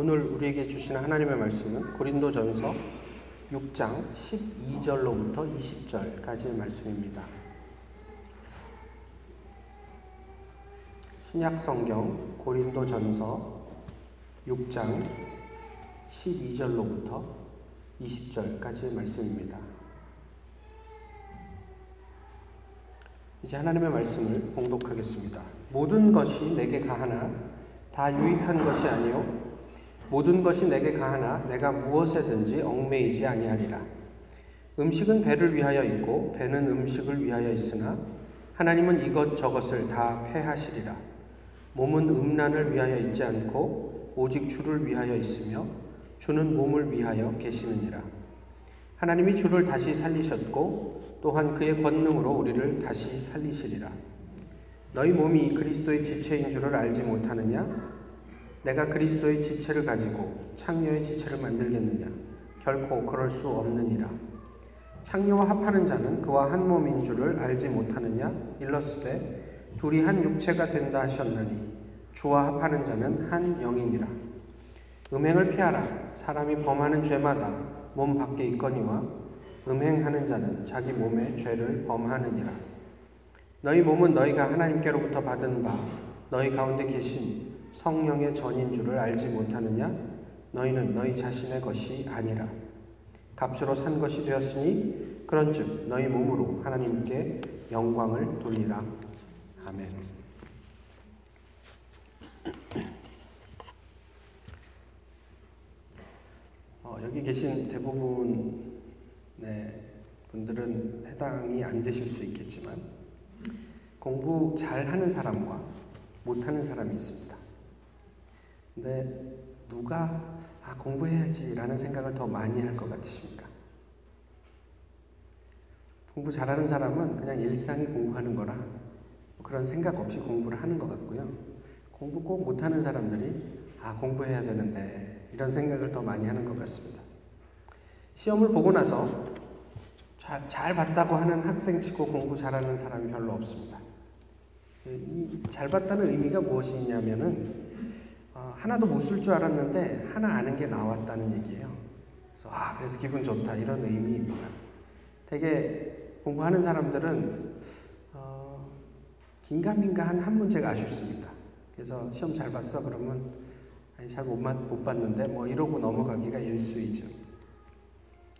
오늘 우리에게 주시는 하나님의 말씀은 고린도전서 6장 12절로부터 20절까지의 말씀입니다. 신약 성경 고린도전서 6장 12절로부터 20절까지의 말씀입니다. 이제 하나님의 말씀을 봉독하겠습니다. 모든 것이 내게 가하나 다 유익한 것이 아니요 모든 것이 내게 가하나 내가 무엇에든지 얽매이지 아니하리라. 음식은 배를 위하여 있고 배는 음식을 위하여 있으나 하나님은 이것 저것을 다 패하시리라. 몸은 음란을 위하여 있지 않고 오직 주를 위하여 있으며 주는 몸을 위하여 계시느니라. 하나님이 주를 다시 살리셨고 또한 그의 권능으로 우리를 다시 살리시리라. 너희 몸이 그리스도의 지체인 줄을 알지 못하느냐? 내가 그리스도의 지체를 가지고 창녀의 지체를 만들겠느냐? 결코 그럴 수 없느니라. 창녀와 합하는 자는 그와 한 몸인 줄을 알지 못하느냐? 일러스되 둘이 한 육체가 된다 하셨나니 주와 합하는 자는 한 영이니라. 음행을 피하라. 사람이 범하는 죄마다 몸 밖에 있거니와 음행하는 자는 자기 몸의 죄를 범하느니라. 너희 몸은 너희가 하나님께로부터 받은 바 너희 가운데 계신 성령의 전인 줄을 알지 못하느냐? 너희는 너희 자신의 것이 아니라 값으로 산 것이 되었으니 그런즉 너희 몸으로 하나님께 영광을 돌리라. 아멘. 어, 여기 계신 대부분 네, 분들은 해당이 안 되실 수 있겠지만 공부 잘하는 사람과 못하는 사람이 있습니다. 근데 누가 아, 공부해야지라는 생각을 더 많이 할 것 같으십니까? 공부 잘하는 사람은 그냥 일상이 공부하는 거라 그런 생각 없이 공부를 하는 것 같고요. 공부 꼭 못하는 사람들이 아 공부해야 되는데 이런 생각을 더 많이 하는 것 같습니다. 시험을 보고 나서 잘, 잘 봤다고 하는 학생 치고 공부 잘하는 사람이 별로 없습니다. 이 잘 봤다는 의미가 무엇이냐면은 어, 하나도 못 쓸 줄 알았는데 하나 아는 게 나왔다는 얘기예요. 그래서 아 그래서 기분 좋다 이런 의미입니다. 되게 공부하는 사람들은 어, 긴가민가한 한 문제가 아쉽습니다. 그래서 시험 잘 봤어 그러면 잘못 못 봤는데 뭐 이러고 넘어가기가 일수이죠.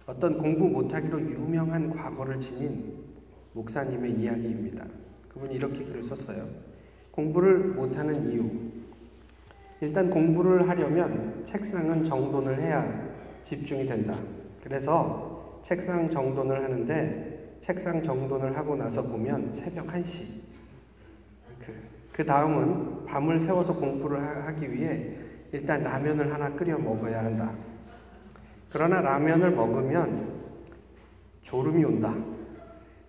어떤 공부 못하기로 유명한 과거를 지닌 목사님의 이야기입니다. 그분이 이렇게 글을 썼어요. 공부를 못하는 이유. 일단 공부를 하려면 책상은 정돈을 해야 집중이 된다. 그래서 책상 정돈을 하는데 책상 정돈을 하고 나서 보면 새벽 1시. 그, 그 다음은 밤을 새워서 공부를 하기 위해 일단 라면을 하나 끓여 먹어야 한다. 그러나 라면을 먹으면 졸음이 온다.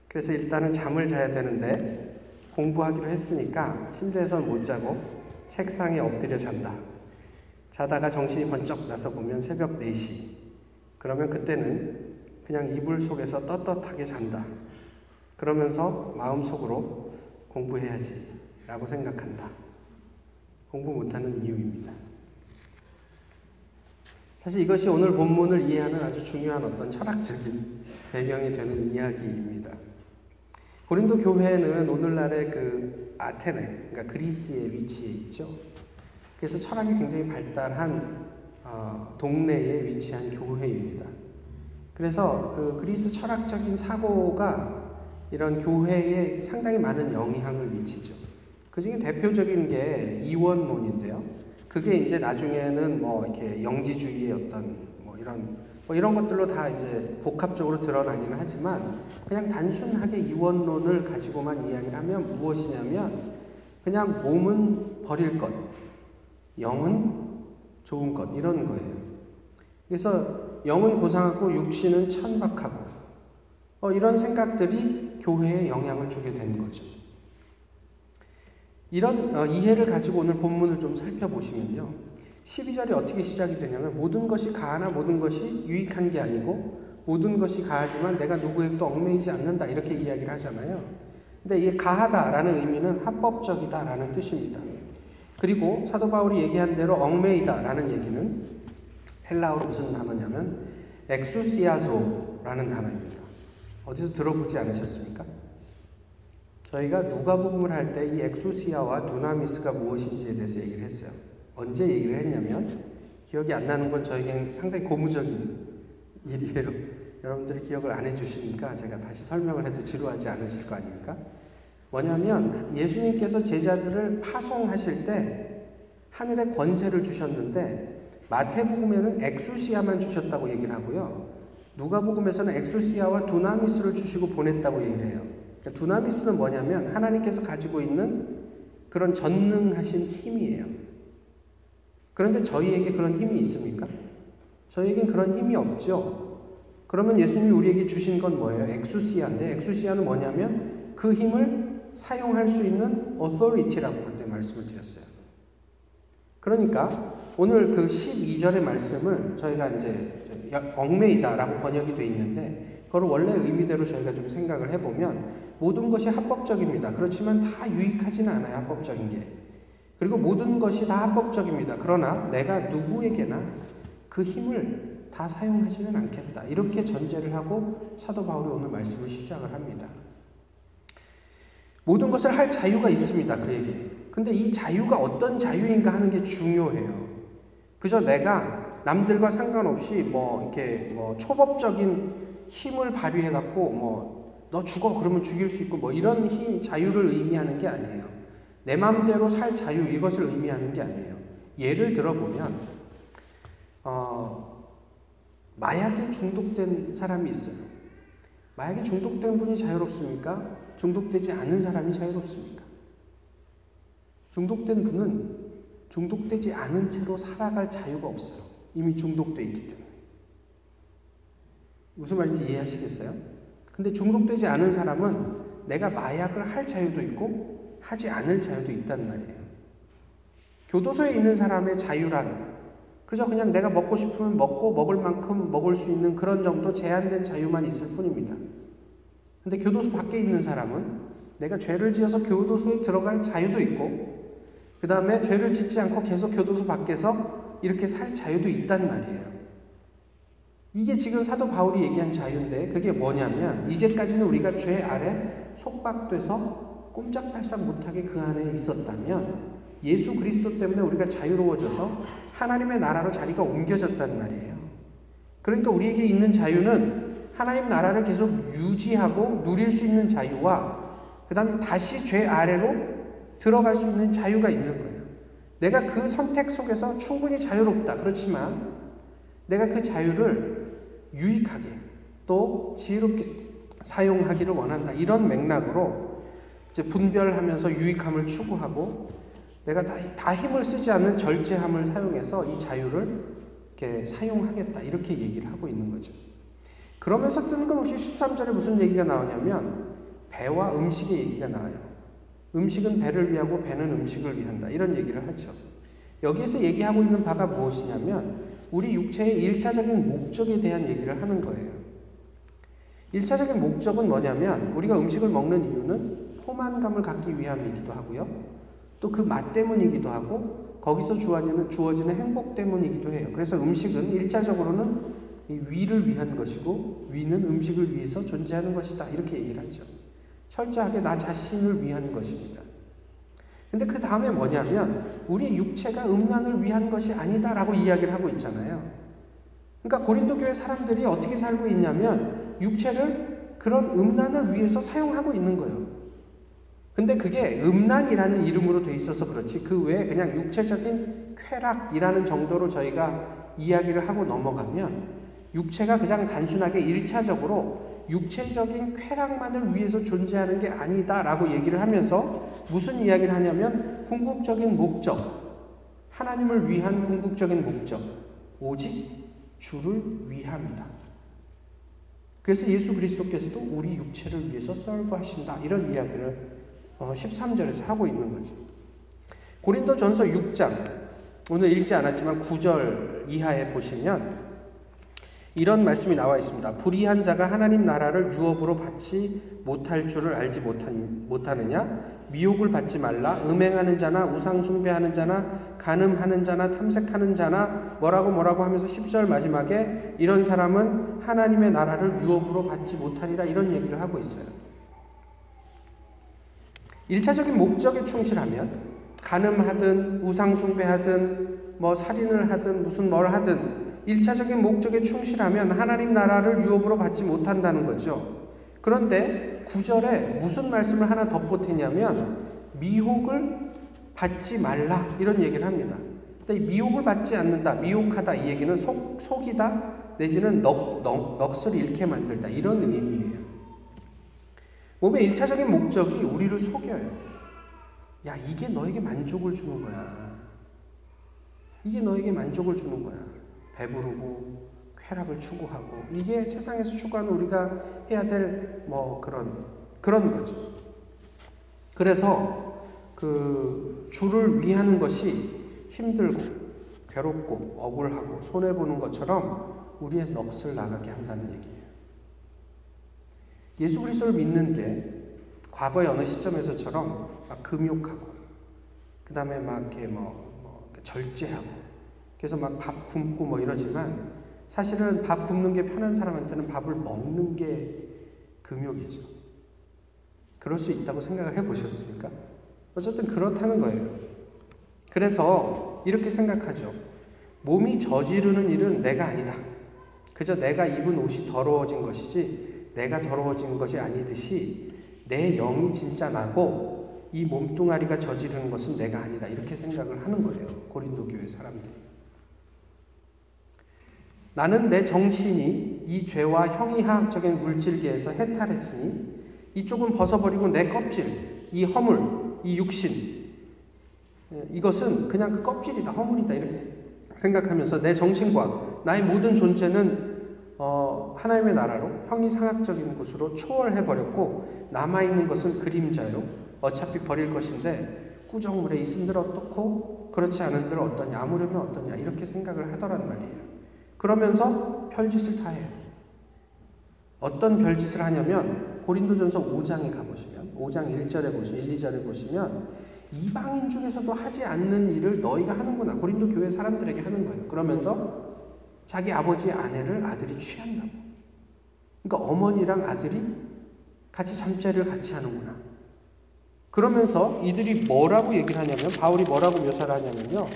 그래서 일단은 잠을 자야 되는데 공부하기로 했으니까 침대에서 못 자고 책상에 엎드려 잔다. 자다가 정신이 번쩍 나서 보면 새벽 4시. 그러면 그때는 그냥 이불 속에서 떳떳하게 잔다. 그러면서 마음속으로 공부해야지 라고 생각한다. 공부 못하는 이유입니다. 사실 이것이 오늘 본문을 이해하는 아주 중요한 어떤 철학적인 배경이 되는 이야기입니다. 고린도 교회는 오늘날의 그 아테네, 그러니까 그리스의 위치에 있죠. 그래서 철학이 굉장히 발달한 어, 동네에 위치한 교회입니다. 그래서 그 그리스 철학적인 사고가 이런 교회에 상당히 많은 영향을 미치죠. 그 중에 대표적인 게 이원론인데요. 그게 이제 나중에는 뭐 이렇게 영지주의의 어떤 뭐 이런 뭐 이런 것들로 다 이제 복합적으로 드러나기는 하지만 그냥 단순하게 이원론을 가지고만 이야기를 하면 무엇이냐면 그냥 몸은 버릴 것, 영은 좋은 것 이런 거예요. 그래서 영은 고상하고 육신은 천박하고 어, 이런 생각들이 교회에 영향을 주게 된 거죠. 이런 어, 이해를 가지고 오늘 본문을 좀 살펴보시면요. 12절이 어떻게 시작이 되냐면 모든 것이 가하나 모든 것이 유익한 게 아니고 모든 것이 가하지만 내가 누구에게도 얽매이지 않는다 이렇게 이야기를 하잖아요. 근데 이게 가하다라는 의미는 합법적이다라는 뜻입니다. 그리고 사도 바울이 얘기한 대로 얽매이다라는 얘기는 헬라어로 무슨 단어냐면 엑수시아소라는 단어입니다. 어디서 들어보지 않으셨습니까? 저희가 누가복음을 할 때 이 엑수시아와 두나미스가 무엇인지에 대해서 얘기를 했어요. 언제 얘기를 했냐면 기억이 안 나는 건 저에겐 상당히 고무적인 일이에요. 여러분들이 기억을 안 해주시니까 제가 다시 설명을 해도 지루하지 않으실 거 아닙니까? 뭐냐면 예수님께서 제자들을 파송하실 때 하늘의 권세를 주셨는데 마태복음에는 엑수시아만 주셨다고 얘기를 하고요. 누가복음에서는 엑수시아와 두나미스를 주시고 보냈다고 얘기를 해요. 그러니까 두나미스는 뭐냐면 하나님께서 가지고 있는 그런 전능하신 힘이에요. 그런데 저희에게 그런 힘이 있습니까? 저희에겐 그런 힘이 없죠. 그러면 예수님이 우리에게 주신 건 뭐예요? 엑수시아인데 엑수시아는 뭐냐면 그 힘을 사용할 수 있는 authority라고 그때 말씀을 드렸어요. 그러니까 오늘 그 12절의 말씀을 저희가 이제 얽매이다라고 번역이 돼 있는데 그걸 원래 의미대로 저희가 좀 생각을 해보면 모든 것이 합법적입니다. 그렇지만 다 유익하지는 않아요. 합법적인 게. 그리고 모든 것이 다 합법적입니다. 그러나 내가 누구에게나 그 힘을 다 사용하지는 않겠다. 이렇게 전제를 하고 사도 바울이 오늘 말씀을 시작을 합니다. 모든 것을 할 자유가 있습니다. 그에게. 근데 이 자유가 어떤 자유인가 하는 게 중요해요. 그저 내가 남들과 상관없이 뭐 이렇게 뭐 초법적인 힘을 발휘해 갖고 뭐 너 죽어 그러면 죽일 수 있고 뭐 이런 힘 자유를 의미하는 게 아니에요. 내 마음대로 살 자유 이것을 의미하는 게 아니에요. 예를 들어 보면 어, 마약에 중독된 사람이 있어요. 마약에 중독된 분이 자유롭습니까? 중독되지 않은 사람이 자유롭습니까? 중독된 분은 중독되지 않은 채로 살아갈 자유가 없어요. 이미 중독돼 있기 때문에. 무슨 말인지 이해하시겠어요? 근데 중독되지 않은 사람은 내가 마약을 할 자유도 있고 하지 않을 자유도 있단 말이에요. 교도소에 있는 사람의 자유란 그저 그냥 내가 먹고 싶으면 먹고 먹을 만큼 먹을 수 있는 그런 정도 제한된 자유만 있을 뿐입니다. 근데 교도소 밖에 있는 사람은 내가 죄를 지어서 교도소에 들어갈 자유도 있고 그 다음에 죄를 짓지 않고 계속 교도소 밖에서 이렇게 살 자유도 있단 말이에요. 이게 지금 사도 바울이 얘기한 자유인데 그게 뭐냐면 이제까지는 우리가 죄 아래 속박돼서 꼼짝달싹 못하게 그 안에 있었다면 예수 그리스도 때문에 우리가 자유로워져서 하나님의 나라로 자리가 옮겨졌단 말이에요. 그러니까 우리에게 있는 자유는 하나님 나라를 계속 유지하고 누릴 수 있는 자유와 그 다음에 다시 죄 아래로 들어갈 수 있는 자유가 있는 거예요. 내가 그 선택 속에서 충분히 자유롭다. 그렇지만 내가 그 자유를 유익하게 또 지혜롭게 사용하기를 원한다. 이런 맥락으로 이제 분별하면서 유익함을 추구하고 내가 다, 다 힘을 쓰지 않는 절제함을 사용해서 이 자유를 이렇게 사용하겠다. 이렇게 얘기를 하고 있는 거죠. 그러면서 뜬금없이 13절에 무슨 얘기가 나오냐면 배와 음식의 얘기가 나와요. 음식은 배를 위하고 배는 음식을 위한다. 이런 얘기를 하죠. 여기에서 얘기하고 있는 바가 무엇이냐면 우리 육체의 일차적인 목적에 대한 얘기를 하는 거예요. 일차적인 목적은 뭐냐면 우리가 음식을 먹는 이유는 포만감을 갖기 위함이기도 하고요. 또 그 맛 때문이기도 하고 거기서 주어지는, 주어지는 행복 때문이기도 해요. 그래서 음식은 일차적으로는 위를 위한 것이고 위는 음식을 위해서 존재하는 것이다. 이렇게 얘기를 하죠. 철저하게 나 자신을 위한 것입니다. 근데 그 다음에 뭐냐면 우리 육체가 음란을 위한 것이 아니다라고 이야기를 하고 있잖아요. 그러니까 고린도 교회 사람들이 어떻게 살고 있냐면 육체를 그런 음란을 위해서 사용하고 있는 거예요. 근데 그게 음란이라는 이름으로 돼 있어서 그렇지 그 외에 그냥 육체적인 쾌락이라는 정도로 저희가 이야기를 하고 넘어가면 육체가 그냥 단순하게 일차적으로 육체적인 쾌락만을 위해서 존재하는 게 아니다라고 얘기를 하면서 무슨 이야기를 하냐면 궁극적인 목적, 하나님을 위한 궁극적인 목적, 오직 주를 위함이다. 그래서 예수 그리스도께서도 우리 육체를 위해서 서브 하신다. 이런 이야기를 13절에서 어, 하고 있는 거죠. 고린도 전서 6장, 오늘 읽지 않았지만 9절 이하에 보시면 이런 말씀이 나와 있습니다. 불의한 자가 하나님 나라를 유업으로 받지 못할 줄을 알지 못하느냐? 미혹을 받지 말라. 음행하는 자나 우상 숭배하는 자나 간음하는 자나 탐색하는 자나 뭐라고 뭐라고 하면서 10절 마지막에 이런 사람은 하나님의 나라를 유업으로 받지 못하리라 이런 얘기를 하고 있어요. 1차적인 목적에 충실하면 간음하든 우상 숭배하든 뭐 살인을 하든 무슨 뭘 하든 1차적인 목적에 충실하면 하나님 나라를 유업으로 받지 못한다는 거죠. 그런데 9절에 무슨 말씀을 하나 덧보태냐면 미혹을 받지 말라 이런 얘기를 합니다. 근데 미혹을 받지 않는다, 미혹하다 이 얘기는 속, 속이다 내지는 넋, 넋, 넋을 잃게 만들다 이런 의미예요. 몸의 1차적인 목적이 우리를 속여요. 야, 이게 너에게 만족을 주는 거야. 이게 너에게 만족을 주는 거야. 배부르고 쾌락을 추구하고 이게 세상에서 추구하는 우리가 해야 될 뭐 그런 그런 거죠. 그래서 그 주를 위하는 것이 힘들고 괴롭고 억울하고 손해 보는 것처럼 우리의 넋을 나가게 한다는 얘기예요. 예수 그리스도를 믿는 게 과거의 어느 시점에서처럼 막 금욕하고 그 다음에 막 이렇게 뭐, 뭐 절제하고 그래서 막 밥 굶고 뭐 이러지만 사실은 밥 굶는 게 편한 사람한테는 밥을 먹는 게 금욕이죠. 그럴 수 있다고 생각을 해 보셨습니까? 어쨌든 그렇다는 거예요. 그래서 이렇게 생각하죠. 몸이 저지르는 일은 내가 아니다. 그저 내가 입은 옷이 더러워진 것이지 내가 더러워진 것이 아니듯이 내 영이 진짜 나고 이 몸뚱아리가 저지르는 것은 내가 아니다. 이렇게 생각을 하는 거예요. 고린도 교회 사람들이. 나는 내 정신이 이 죄와 형이하학적인 물질계에서 해탈했으니 이쪽은 벗어버리고 내 껍질, 이 허물, 이 육신 이것은 그냥 그 껍질이다, 허물이다 이렇게 생각하면서 내 정신과 나의 모든 존재는 어, 하나님의 나라로 형이상학적인 곳으로 초월해 버렸고 남아 있는 것은 그림자요. 어차피 버릴 것인데 꾸정물에 있은들 어떻고 그렇지 않은들 어떠냐 아무려면 어떠냐 이렇게 생각을 하더란 말이에요. 그러면서 별짓을 다 해요. 어떤 별짓을 하냐면 고린도전서 5장에 가보시면 5장 1절에 보시면 1, 2절에 보시면 이방인 중에서도 하지 않는 일을 너희가 하는구나. 고린도 교회 사람들에게 하는 거예요. 그러면서 자기 아버지의 아내를 아들이 취한다고. 그러니까 어머니랑 아들이 같이 잠자리를 같이 하는구나. 그러면서 이들이 뭐라고 얘기를 하냐면 바울이 뭐라고 묘사를 하냐면요.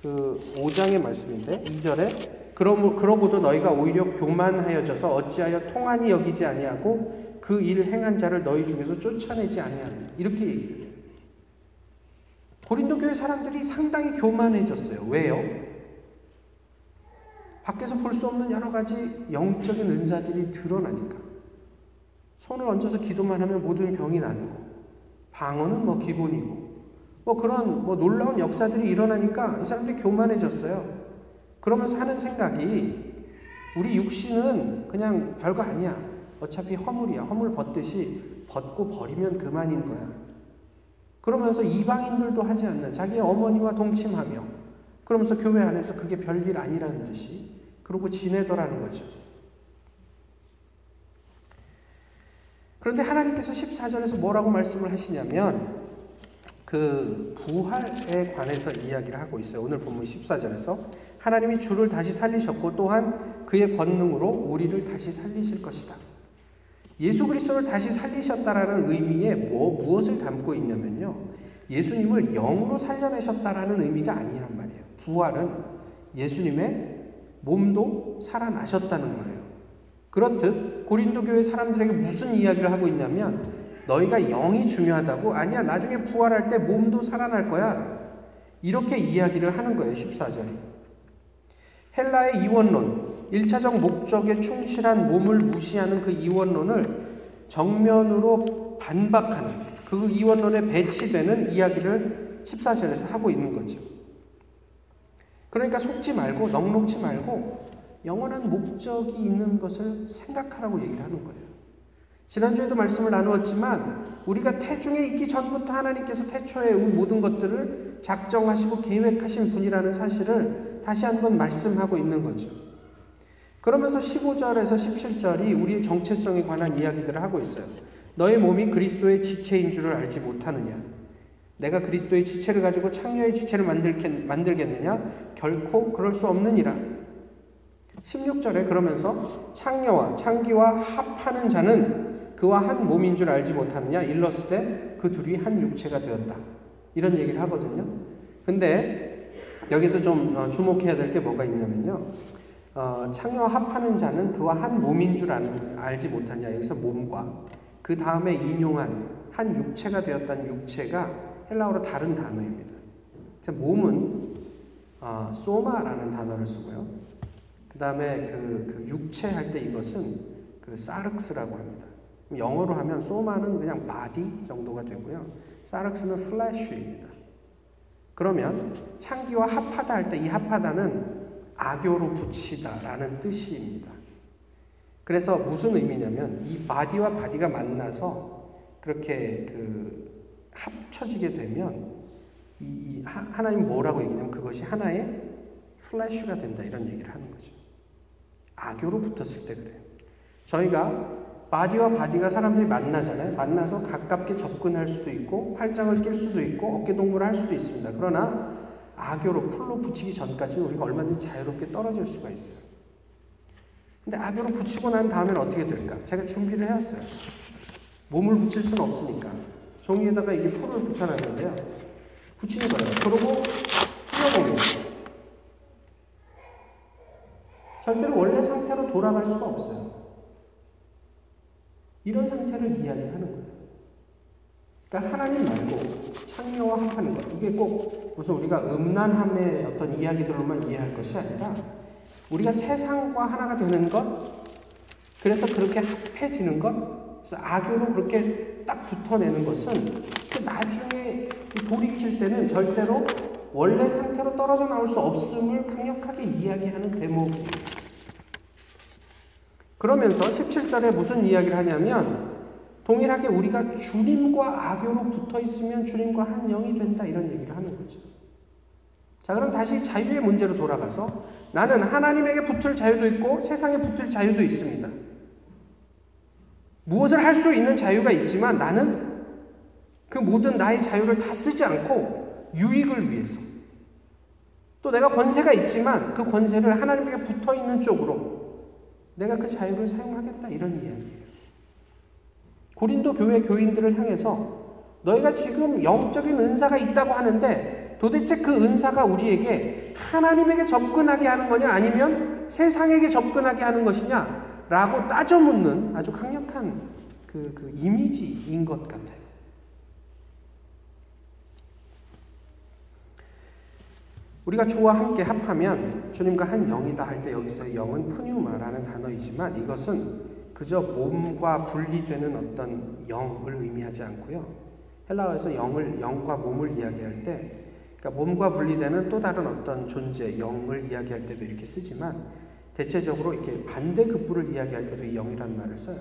그 5장의 말씀인데 2절에 그러므 그러고도 너희가 오히려 교만하여져서 어찌하여 통한이 여기지 아니하고 그 일 행한 자를 너희 중에서 쫓아내지 아니하느냐 이렇게 얘기를 해요. 고린도 교회 사람들이 상당히 교만해졌어요. 왜요? 밖에서 볼 수 없는 여러 가지 영적인 은사들이 드러나니까. 손을 얹어서 기도만 하면 모든 병이 낫고, 방언은 뭐 기본이고, 뭐 그런 뭐 놀라운 역사들이 일어나니까 이 사람들이 교만해졌어요. 그러면서 하는 생각이 우리 육신은 그냥 별거 아니야. 어차피 허물이야. 허물 벗듯이 벗고 버리면 그만인 거야. 그러면서 이방인들도 하지 않는 자기의 어머니와 동침하며 그러면서 교회 안에서 그게 별일 아니라는 듯이 그러고 지내더라는 거죠. 그런데 하나님께서 14절에서 뭐라고 말씀을 하시냐면 그 부활에 관해서 이야기를 하고 있어요. 오늘 본문 14절에서 하나님이 주를 다시 살리셨고 또한 그의 권능으로 우리를 다시 살리실 것이다. 예수 그리스도를 다시 살리셨다라는 의미에 뭐 무엇을 담고 있냐면요. 예수님을 영으로 살려내셨다라는 의미가 아니란. 부활은 예수님의 몸도 살아나셨다는 거예요. 그렇듯 고린도 교회 사람들에게 무슨 이야기를 하고 있냐면 너희가 영이 중요하다고 아니야 나중에 부활할 때 몸도 살아날 거야. 이렇게 이야기를 하는 거예요. 14절이. 헬라의 이원론, 1차적 목적에 충실한 몸을 무시하는 그 이원론을 정면으로 반박하는 그 이원론에 배치되는 이야기를 14절에서 하고 있는 거죠. 그러니까 속지 말고 넉넉지 말고 영원한 목적이 있는 것을 생각하라고 얘기를 하는 거예요. 지난주에도 말씀을 나누었지만 우리가 태중에 있기 전부터 하나님께서 태초에 모든 것들을 작정하시고 계획하신 분이라는 사실을 다시 한번 말씀하고 있는 거죠. 그러면서 15절에서 17절이 우리의 정체성에 관한 이야기들을 하고 있어요. 너의 몸이 그리스도의 지체인 줄을 알지 못하느냐? 내가 그리스도의 지체를 가지고 창녀의 지체를 만들겠 느냐? 결코 그럴 수 없느니라. 16절에 그러면서 창녀와 창기와 합하는 자는 그와 한 몸인 줄 알지 못하느냐? 일렀을 때 그 둘이 한 육체가 되었다. 이런 얘기를 하거든요. 근데 여기서 좀 어, 주목해야 될 게 뭐가 있냐면요. 어, 창녀와 합하는 자는 그와 한 몸인 줄 알 지 못하냐. 여기서 몸과 그 다음에 인용한 한 육체가 되었다는 육체가 헬라어로 다른 단어입니다. 몸은 어, σῶμα라는 단어를 쓰고요. 그 다음에 그, 그 육체 할 때 이것은 그 σάρξ라고 합니다. 영어로 하면 σῶμα는 그냥 body 정도가 되고요. σάρξ는 flesh입니다. 그러면 창기와 합하다 할 때 이 합하다는 아교로 붙이다라는 뜻입니다. 그래서 무슨 의미냐면 이 body와 body가 만나서 그렇게 그 합쳐지게 되면 이 하나님 뭐라고 얘기냐면 그것이 하나의 flesh가 된다 이런 얘기를 하는 거죠. 아교로 붙었을 때 그래요. 저희가 body와 body가 사람들이 만나잖아요. 만나서 가깝게 접근할 수도 있고 팔짱을 낄 수도 있고 어깨 동무를 할 수도 있습니다. 그러나 악교로 풀로 붙이기 전까지는 우리가 얼마든지 자유롭게 떨어질 수가 있어요. 근데 악교로 붙이고 난 다음엔 어떻게 될까? 제가 준비를 해왔어요. 몸을 붙일 수는 없으니까. 종이에다가 이게 풀을 붙여놨는데요. 붙이는 거예요. 그러고 띄어보면 절대로 원래 상태로 돌아갈 수가 없어요. 이런 상태를 이야기하는 거예요. 그러니까 하나님 말고 창녀와 합하는 것. 이게 꼭 무슨 우리가 음란함의 어떤 이야기들로만 이해할 것이 아니라 우리가 세상과 하나가 되는 것, 그래서 그렇게 합해지는 것, 그래서 악교로 그렇게 딱 붙어내는 것은 그 나중에 돌이킬 때는 절대로 원래 상태로 떨어져 나올 수 없음을 강력하게 이야기하는 대목이에요. 그러면서 17절에 무슨 이야기를 하냐면 동일하게 우리가 주님과 악교로 붙어 있으면 주님과 한 영이 된다 이런 얘기를 하는 거죠. 자, 그럼 다시 자유의 문제로 돌아가서 나는 하나님에게 붙을 자유도 있고 세상에 붙을 자유도 있습니다. 무엇을 할 수 있는 자유가 있지만 나는 그 모든 나의 자유를 다 쓰지 않고 유익을 위해서. 또 내가 권세가 있지만 그 권세를 하나님에게 붙어 있는 쪽으로 내가 그 자유를 사용하겠다 이런 이야기예요. 고린도 교회 교인들을 향해서 너희가 지금 영적인 은사가 있다고 하는데 도대체 그 은사가 우리에게 하나님에게 접근하게 하는 거냐? 아니면 세상에게 접근하게 하는 것이냐 라고 따져 묻는 아주 강력한 그, 그 이미지인 것 같아요. 우리가 주와 함께 합하면 주님과 한 영이다 할 때 여기서 영은 푸뉴마라는 단어이지만 이것은 그저 몸과 분리되는 어떤 영을 의미하지 않고요. 헬라어에서 영을 영과 몸을 이야기할 때 그러니까 몸과 분리되는 또 다른 어떤 존재, 영을 이야기할 때도 이렇게 쓰지만 대체적으로 이렇게 반대급부를 이야기할 때도 이 영이라는 말을 써요.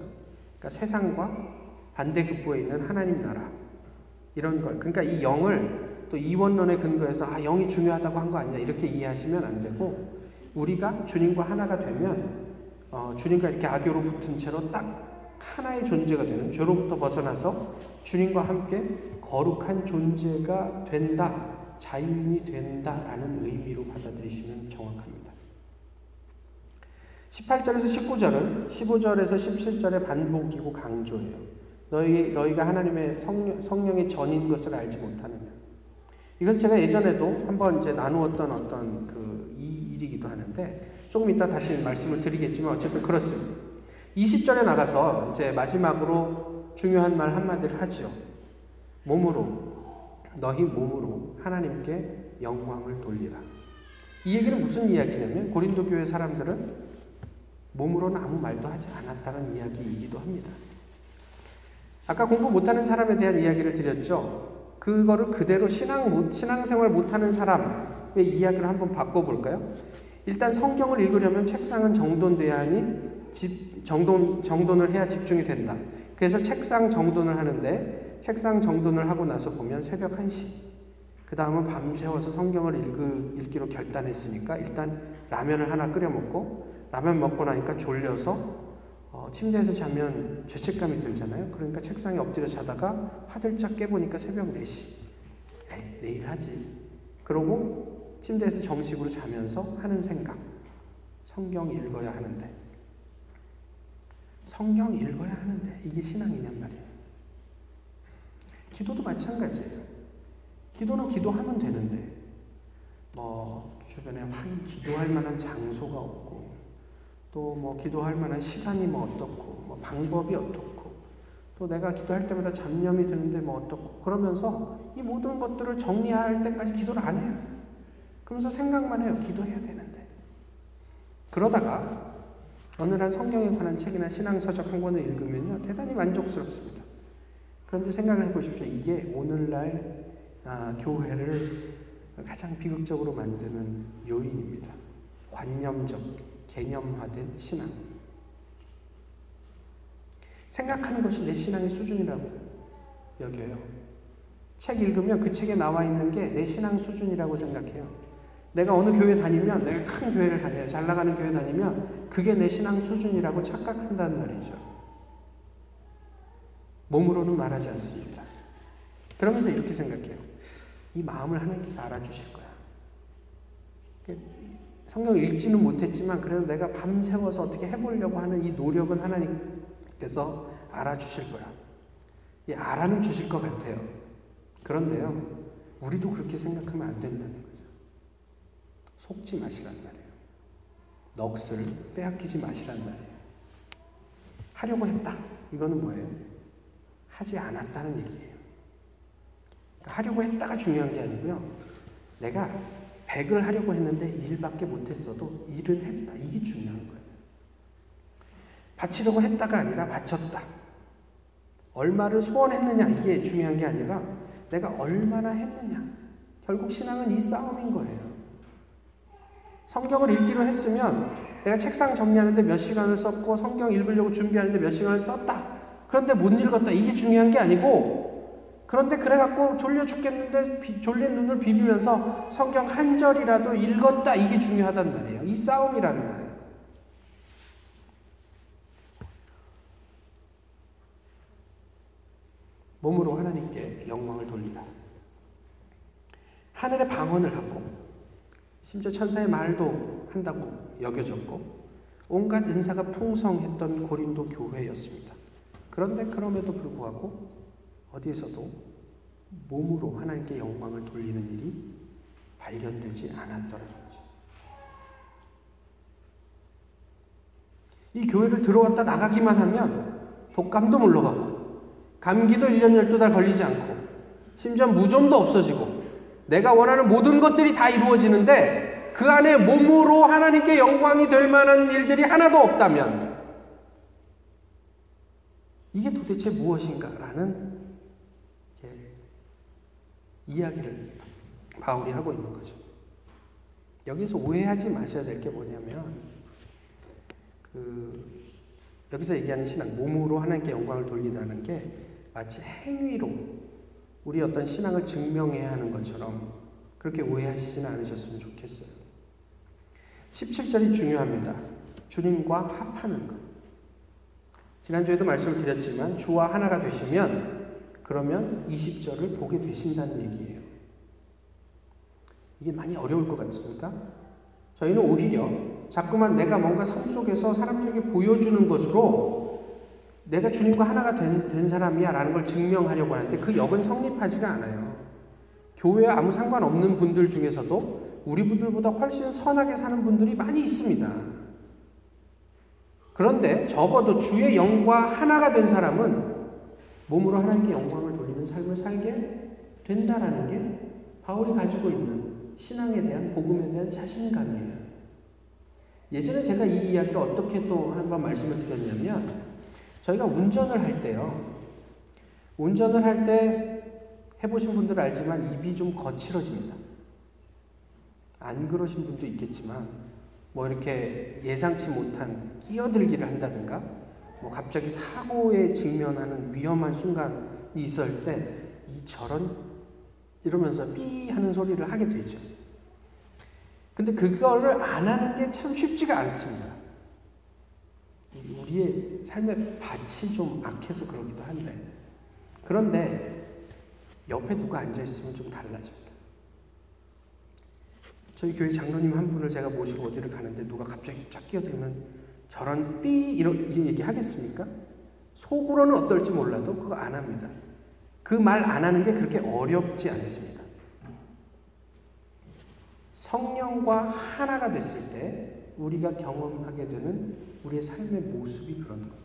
그러니까 세상과 반대급부에 있는 하나님 나라 이런 걸 그러니까 이 영을 또 이원론에 근거해서 아 영이 중요하다고 한 거 아니냐 이렇게 이해하시면 안 되고 우리가 주님과 하나가 되면 어, 주님과 이렇게 악교로 붙은 채로 딱 하나의 존재가 되는 죄로부터 벗어나서 주님과 함께 거룩한 존재가 된다, 자유인이 된다라는 의미로 받아들이시면 정확합니다. 18절에서 19절은 15절에서 17절의 반복이고 강조예요. 너희, 너희가 하나님의 성령, 성령의 전인 것을 알지 못하느냐. 이것은 제가 예전에도 한번 이제 나누었던 어떤 그 이 일이기도 하는데 조금 이따 다시 말씀을 드리겠지만 어쨌든 그렇습니다. 20절에 나가서 이제 마지막으로 중요한 말 한마디를 하죠. 몸으로 너희 몸으로 하나님께 영광을 돌리라. 이 얘기는 무슨 이야기냐면 고린도 교회 사람들은 몸으로는 아무 말도 하지 않았다는 이야기이기도 합니다. 아까 공부 못하는 사람에 대한 이야기를 드렸죠. 그거를 그대로 신앙 못, 신앙생활 못하는 사람의 이야기를 한번 바꿔볼까요? 일단 성경을 읽으려면 책상은 정돈돼야 하니 집 정돈 정돈을 해야 집중이 된다. 그래서 책상 정돈을 하는데 책상 정돈을 하고 나서 보면 새벽 1시. 그 다음은 밤새워서 성경을 읽, 읽기로 결단했으니까 일단 라면을 하나 끓여 먹고 라면 먹고 나니까 졸려서 어, 어, 침대에서 자면 죄책감이 들잖아요. 그러니까 책상에 엎드려 자다가 화들짝 깨보니까 새벽 4시. 에이, 내일 하지. 그러고 침대에서 정식으로 자면서 하는 생각. 성경 읽어야 하는데. 성경 읽어야 하는데. 이게 신앙이냔 말이에요. 기도도 마찬가지예요. 기도는 기도하면 되는데, 뭐, 주변에 한 기도할 만한 장소가 없고, 또 뭐 기도할 만한 시간이 뭐 어떻고, 뭐 방법이 어떻고, 또 내가 기도할 때마다 잡념이 드는데 뭐 어떻고, 그러면서 이 모든 것들을 정리할 때까지 기도를 안 해요. 그러면서 생각만 해요. 기도해야 되는데. 그러다가 어느 날 성경에 관한 책이나 신앙서적 한 권을 읽으면요. 대단히 만족스럽습니다. 그런데 생각을 해보십시오. 이게 오늘날 아, 교회를 가장 비극적으로 만드는 요인입니다. 관념적, 개념화된 신앙. 생각하는 것이 내 신앙의 수준이라고 여겨요. 책 읽으면 그 책에 나와 있는 게 내 신앙 수준이라고 생각해요. 내가 어느 교회 다니면, 내가 큰 교회를 다녀요. 잘 나가는 교회 다니면 그게 내 신앙 수준이라고 착각한다는 말이죠. 몸으로는 말하지 않습니다. 그러면서 이렇게 생각해요. 이 마음을 하나님께서 알아주실 거야. 성경 읽지는 못했지만 그래도 내가 밤새워서 어떻게 해보려고 하는 이 노력은 하나님께서 알아주실 거야. 이 알아는 주실 것 같아요. 그런데요, 우리도 그렇게 생각하면 안 된다는 거죠. 속지 마시란 말이에요. 넋을 빼앗기지 마시란 말이에요. 하려고 했다. 이거는 뭐예요? 하지 않았다는 얘기예요. 그러니까 하려고 했다가 중요한 게 아니고요. 내가 100을 하려고 했는데 1밖에 못했어도 일은 했다. 이게 중요한 거예요. 바치려고 했다가 아니라 바쳤다. 얼마를 소원했느냐 이게 중요한 게 아니라 내가 얼마나 했느냐. 결국 신앙은 이 싸움인 거예요. 성경을 읽기로 했으면 내가 책상 정리하는데 몇 시간을 썼고 성경 읽으려고 준비하는데 몇 시간을 썼다. 그런데 못 읽었다. 이게 중요한 게 아니고 그런데 그래갖고 졸려 죽겠는데 비, 졸린 눈을 비비면서 성경 한 절이라도 읽었다. 이게 중요하단 말이에요. 이 싸움이라는 거예요. 몸으로 하나님께 영광을 돌리라. 하늘의 방언을 하고 심지어 천사의 말도 한다고 여겨졌고 온갖 은사가 풍성했던 고린도 교회였습니다. 그런데 그럼에도 불구하고 어디에서도 몸으로 하나님께 영광을 돌리는 일이 발견되지 않았더라는 거죠. 이 교회를 들어왔다 나가기만 하면 독감도 물러가고 감기도 1년 12달 걸리지 않고 심지어 무좀도 없어지고 내가 원하는 모든 것들이 다 이루어지는데 그 안에 몸으로 하나님께 영광이 될 만한 일들이 하나도 없다면 이게 도대체 무엇인가라는 이야기를 바울이 하고 있는 거죠. 여기서 오해하지 마셔야 될 게 뭐냐면 그 여기서 얘기하는 신앙 몸으로 하나님께 영광을 돌리다는 게 마치 행위로 우리 어떤 신앙을 증명해야 하는 것처럼 그렇게 오해하시지는 않으셨으면 좋겠어요. 17절이 중요합니다. 주님과 합하는 것. 지난주에도 말씀을 드렸지만 주와 하나가 되시면 그러면 20절을 보게 되신다는 얘기예요. 이게 많이 어려울 것 같습니까? 저희는 오히려 자꾸만 내가 뭔가 삶 속에서 사람들에게 보여주는 것으로 내가 주님과 하나가 된, 된 사람이야 라는 걸 증명하려고 하는데 그 역은 성립하지가 않아요. 교회와 아무 상관없는 분들 중에서도 우리 분들보다 훨씬 선하게 사는 분들이 많이 있습니다. 그런데 적어도 주의 영과 하나가 된 사람은 몸으로 하나님께 영광을 돌리는 삶을 살게 된다라는 게 바울이 가지고 있는 신앙에 대한 복음에 대한 자신감이에요. 예전에 제가 이 이야기를 어떻게 또 한 번 말씀을 드렸냐면 저희가 운전을 할 때요. 운전을 할 때 해보신 분들 알지만 입이 좀 거칠어집니다. 안 그러신 분도 있겠지만 뭐 이렇게 예상치 못한 끼어들기를 한다든가 뭐 갑자기 사고에 직면하는 위험한 순간이 있을 때 이 저런 이러면서 삐 하는 소리를 하게 되죠. 근데 그거를 안 하는 게 참 쉽지가 않습니다. 우리의 삶의 밭이 좀 악해서 그러기도 한데 그런데 옆에 누가 앉아 있으면 좀 달라집니다. 저희 교회 장로님 한 분을 제가 모시고 어디를 가는데 누가 갑자기 쫙 끼어들면 저런 삐 이런 얘기 하겠습니까? 속으로는 어떨지 몰라도 그거 안 합니다. 그 말 안 하는 게 그렇게 어렵지 않습니다. 성령과 하나가 됐을 때 우리가 경험하게 되는 우리의 삶의 모습이 그런 것.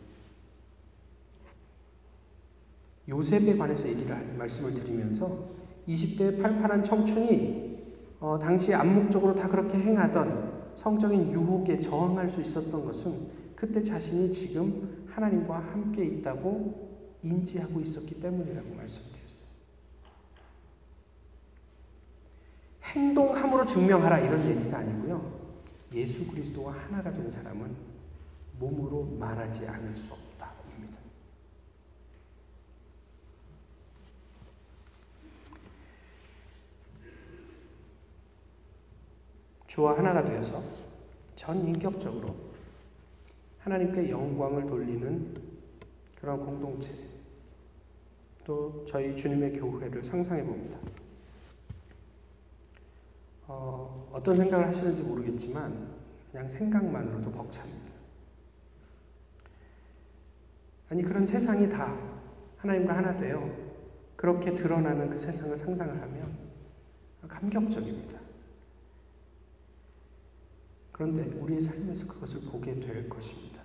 요셉에 관해서 얘기를 말씀을 드리면서 20대의 팔팔한 청춘이 어, 당시 암묵적으로 다 그렇게 행하던 성적인 유혹에 저항할 수 있었던 것은 그때 자신이 지금 하나님과 함께 있다고 인지하고 있었기 때문이라고 말씀드렸어요. 행동함으로 증명하라 이런 얘기가 아니고요. 예수 그리스도와 하나가 된 사람은 몸으로 말하지 않을 수 없다입니다. 주와 하나가 되어서 전 인격적으로 하나님께 영광을 돌리는 그런 공동체 또 저희 주님의 교회를 상상해 봅니다. 어, 어떤 생각을 하시는지 모르겠지만 그냥 생각만으로도 벅찹니다. 아니 그런 세상이 다 하나님과 하나 되어 그렇게 드러나는 그 세상을 상상을 하면 감격적입니다. 그런데 우리의 삶에서 그것을 보게 될 것입니다.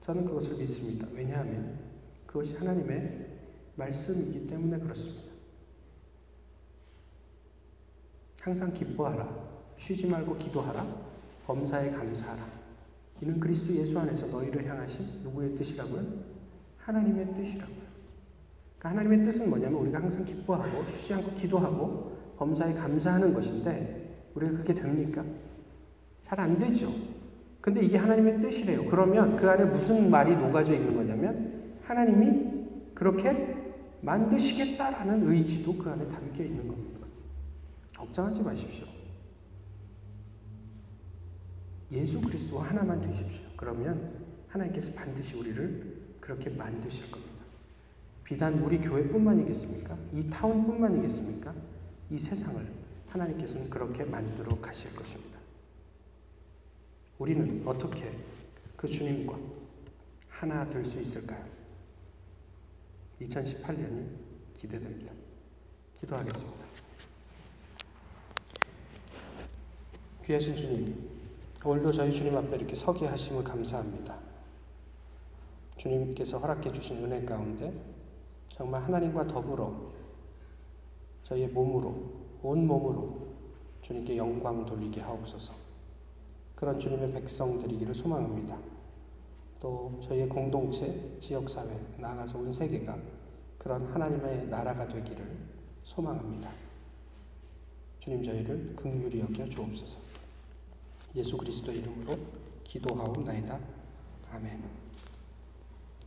저는 그것을 믿습니다. 왜냐하면 그것이 하나님의 말씀이기 때문에 그렇습니다. 항상 기뻐하라. 쉬지 말고 기도하라. 범사에 감사하라. 이는 그리스도 예수 안에서 너희를 향하신 누구의 뜻이라고요? 하나님의 뜻이라고요. 그러니까 하나님의 뜻은 뭐냐면 우리가 항상 기뻐하고 쉬지 않고 기도하고 범사에 감사하는 것인데 우리가 그게 됩니까? 잘 안 되죠. 근데 이게 하나님의 뜻이래요. 그러면 그 안에 무슨 말이 녹아져 있는 거냐면 하나님이 그렇게 만드시겠다라는 의지도 그 안에 담겨 있는 겁니다. 걱정하지 마십시오. 예수 그리스도와 하나만 되십시오. 그러면 하나님께서 반드시 우리를 그렇게 만드실 겁니다. 비단 우리 교회뿐만이겠습니까? 이 타운뿐만이겠습니까? 이 세상을 하나님께서는 그렇게 만들어 가실 것입니다. 우리는 어떻게 그 주님과 하나 될 수 있을까요? 2018년이 기대됩니다. 기도하겠습니다. 귀하신 주님, 오늘도 저희 주님 앞에 이렇게 서게 하심을 감사합니다. 주님께서 허락해 주신 은혜 가운데 정말 하나님과 더불어 저희의 몸으로, 온 몸으로 주님께 영광 돌리게 하옵소서. 그런 주님의 백성들이기를 소망합니다. 또 저희의 공동체, 지역사회, 나아가서 온 세계가 그런 하나님의 나라가 되기를 소망합니다. 주님 저희를 극률히 여겨 주옵소서. 예수 그리스도의 이름으로 기도하옵나이다. 아멘.